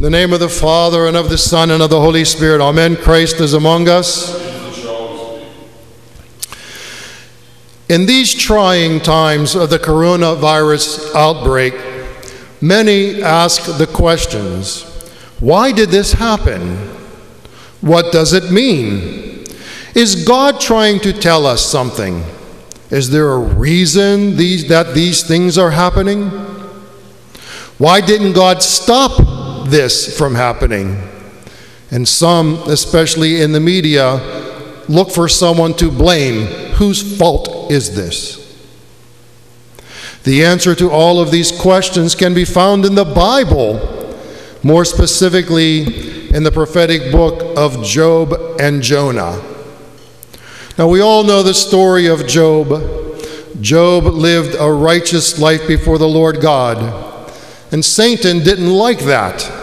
In the name of the Father, and of the Son, and of the Holy Spirit, Amen. Christ is among us. In these trying times of the coronavirus outbreak, many ask the questions why did this happen? What does it mean? Is God trying to tell us something? Is there a reason these, that these things are happening? Why didn't God stop this from happening? And some, especially in the media, look for someone to blame. Whose fault is this? The answer to all of these questions can be found in the Bible more specifically in the prophetic book of Job and Jonah. Now, we all know the story of Job. Job lived a righteous life before the Lord God, and Satan didn't like that.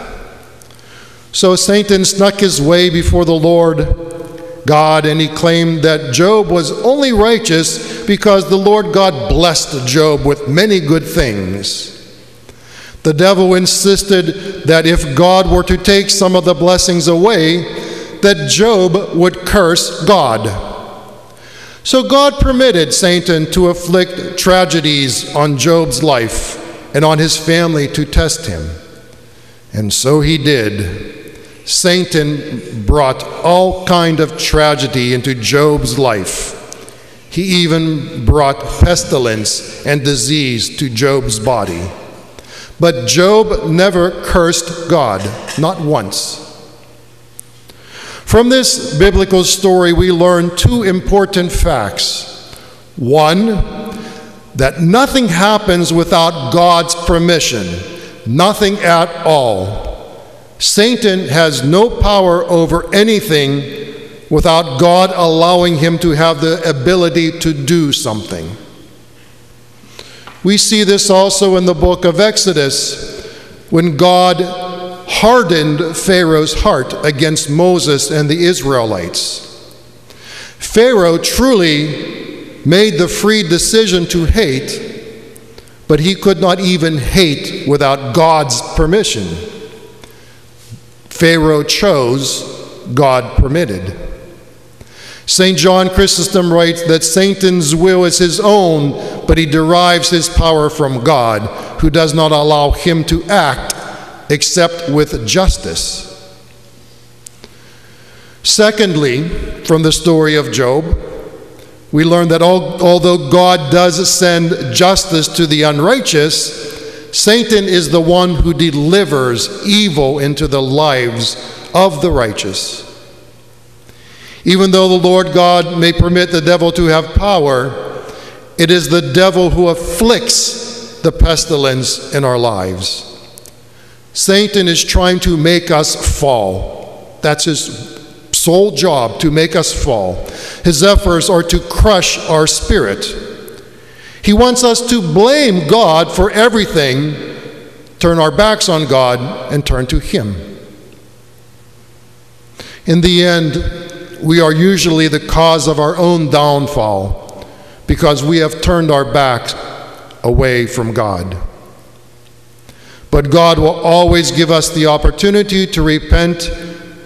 So Satan snuck his way before the Lord God, and he claimed that Job was only righteous because the Lord God blessed Job with many good things. The devil insisted that if God were to take some of the blessings away, that Job would curse God. So God permitted Satan to afflict tragedies on Job's life and on his family to test him. And so he did. Satan brought all kind of tragedy into Job's life. He even brought pestilence and disease to Job's body. But Job never cursed God, not once. From this biblical story, we learn two important facts. One, that nothing happens without God's permission, nothing at all. Satan has no power over anything without God allowing him to have the ability to do something. We see this also in the book of Exodus when God hardened Pharaoh's heart against Moses and the Israelites. Pharaoh truly made the free decision to hate, but he could not even hate without God's permission. Pharaoh chose, God permitted. St. John Chrysostom writes that Satan's will is his own, but he derives his power from God, who does not allow him to act except with justice. Secondly, from the story of Job, we learn that although God does send justice to the unrighteous, Satan is the one who delivers evil into the lives of the righteous. Even though the Lord God may permit the devil to have power, it is the devil who afflicts the pestilence in our lives. Satan is trying to make us fall. That's his sole job, to make us fall. His efforts are to crush our spirit. He wants us to blame God for everything, turn our backs on God, and turn to Him. In the end, we are usually the cause of our own downfall because we have turned our backs away from God. But God will always give us the opportunity to repent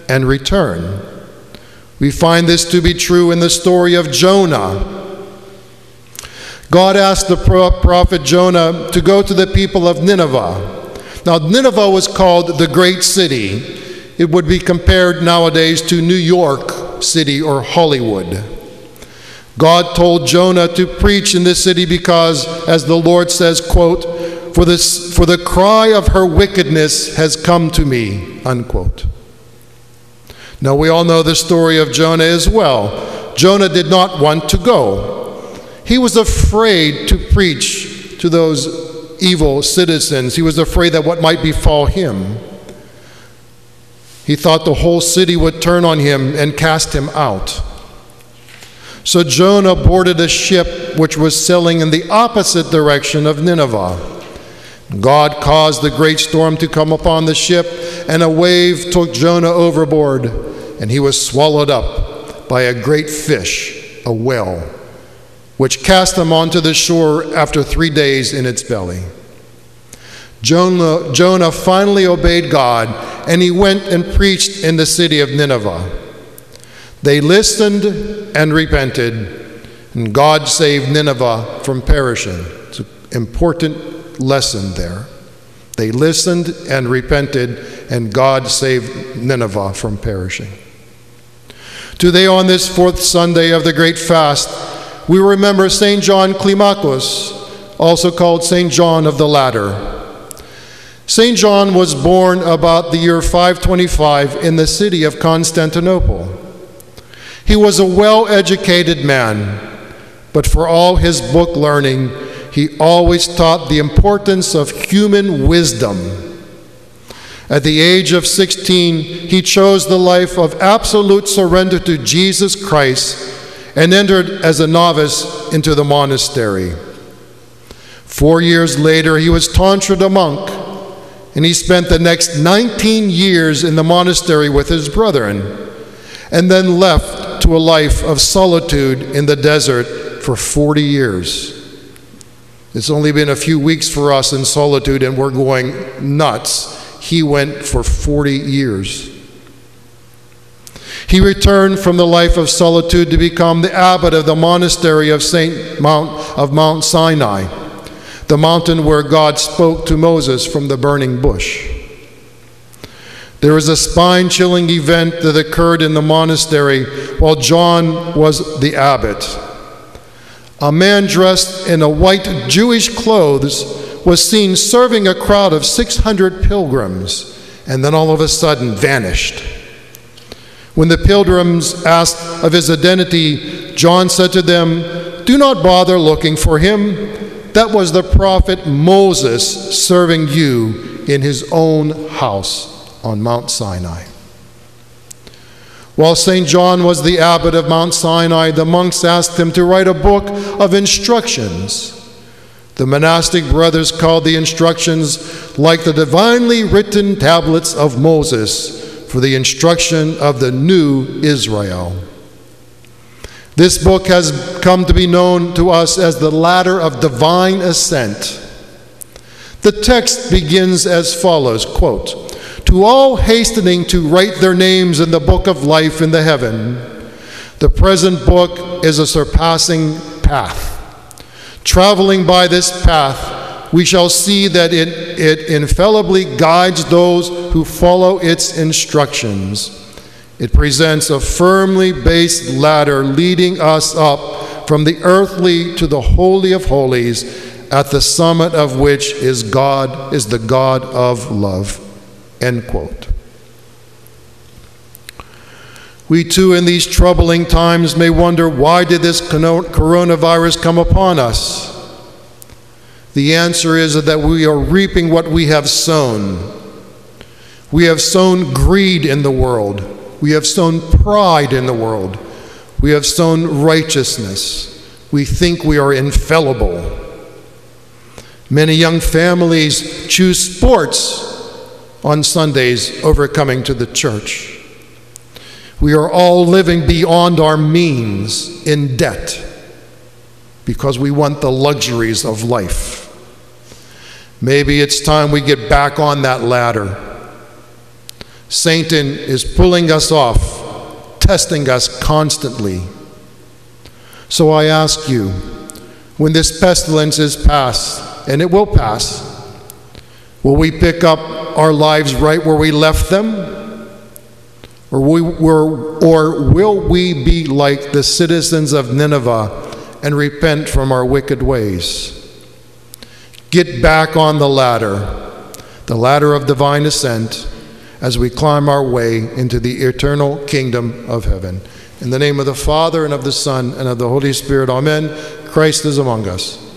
and return. We find this to be true in the story of Jonah. God asked the prophet Jonah to go to the people of Nineveh. Now, Nineveh was called the great city. It would be compared nowadays to New York City or Hollywood. God told Jonah to preach in this city because, as the Lord says, quote, for, this, for the cry of her wickedness has come to me, unquote. Now, we all know the story of Jonah as well. Jonah did not want to go. He was afraid to preach to those evil citizens. He was afraid that what might befall him. He thought the whole city would turn on him and cast him out. So Jonah boarded a ship which was sailing in the opposite direction of Nineveh. God caused the great storm to come upon the ship, and a wave took Jonah overboard, and he was swallowed up by a great fish, a whale, which cast them onto the shore after three days in its belly. Jonah, finally obeyed God and he went and preached in the city of Nineveh. They listened and repented, and God saved Nineveh from perishing. It's an important lesson there. They listened and repented, and God saved Nineveh from perishing. Today, on this fourth Sunday of the Great Fast, we remember St. John Climacus, also called St. John of the Ladder. St. John was born about the year 525 in the city of Constantinople. He was a well educated man, but for all his book learning, he always taught the importance of human wisdom. At the age of 16, he chose the life of absolute surrender to Jesus Christ and entered as a novice into the monastery. Four years later, he was tonsured a monk and he spent the next 19 years in the monastery with his brethren, and then left to a life of solitude in the desert for 40 years. It's only been a few weeks for us in solitude, and we're going nuts. He went for 40 years. He returned from the life of solitude to become the abbot of the monastery of Saint Mount of Mount Sinai the mountain where God spoke to Moses from the burning bush. There was a spine chilling event that occurred in the monastery while John was the abbot. A man dressed in a white Jewish clothes was seen serving a crowd of 600 pilgrims and then all of a sudden vanished. When the pilgrims asked of his identity, John said to them, Do not bother looking for him. That was the prophet Moses serving you in his own house on Mount Sinai. While St. John was the abbot of Mount Sinai, the monks asked him to write a book of instructions. The monastic brothers called the instructions like the divinely written tablets of Moses for the instruction of the new Israel. This book has come to be known to us as the ladder of divine ascent. The text begins as follows quote, To all hastening to write their names in the book of life in the heaven, the present book is a surpassing path. Traveling by this path, we shall see that it, it infallibly guides those who follow its instructions. It presents a firmly based ladder leading us up from the earthly to the holy of holies, at the summit of which is God is the God of love. End quote. We too, in these troubling times, may wonder why did this coronavirus come upon us? The answer is that we are reaping what we have sown. We have sown greed in the world. We have sown pride in the world. We have sown righteousness. We think we are infallible. Many young families choose sports on Sundays over coming to the church. We are all living beyond our means in debt because we want the luxuries of life. Maybe it's time we get back on that ladder Satan is pulling us off, testing us constantly. So I ask you, when this pestilence is past, and it will pass, will we pick up our lives right where we left them? Or, we, or, or will we be like the citizens of Nineveh and repent from our wicked ways? Get back on the ladder, the ladder of divine ascent as we climb our way into the eternal kingdom of heaven. In the name of the Father, and of the Son, and of the Holy Spirit, amen. Christ is among us.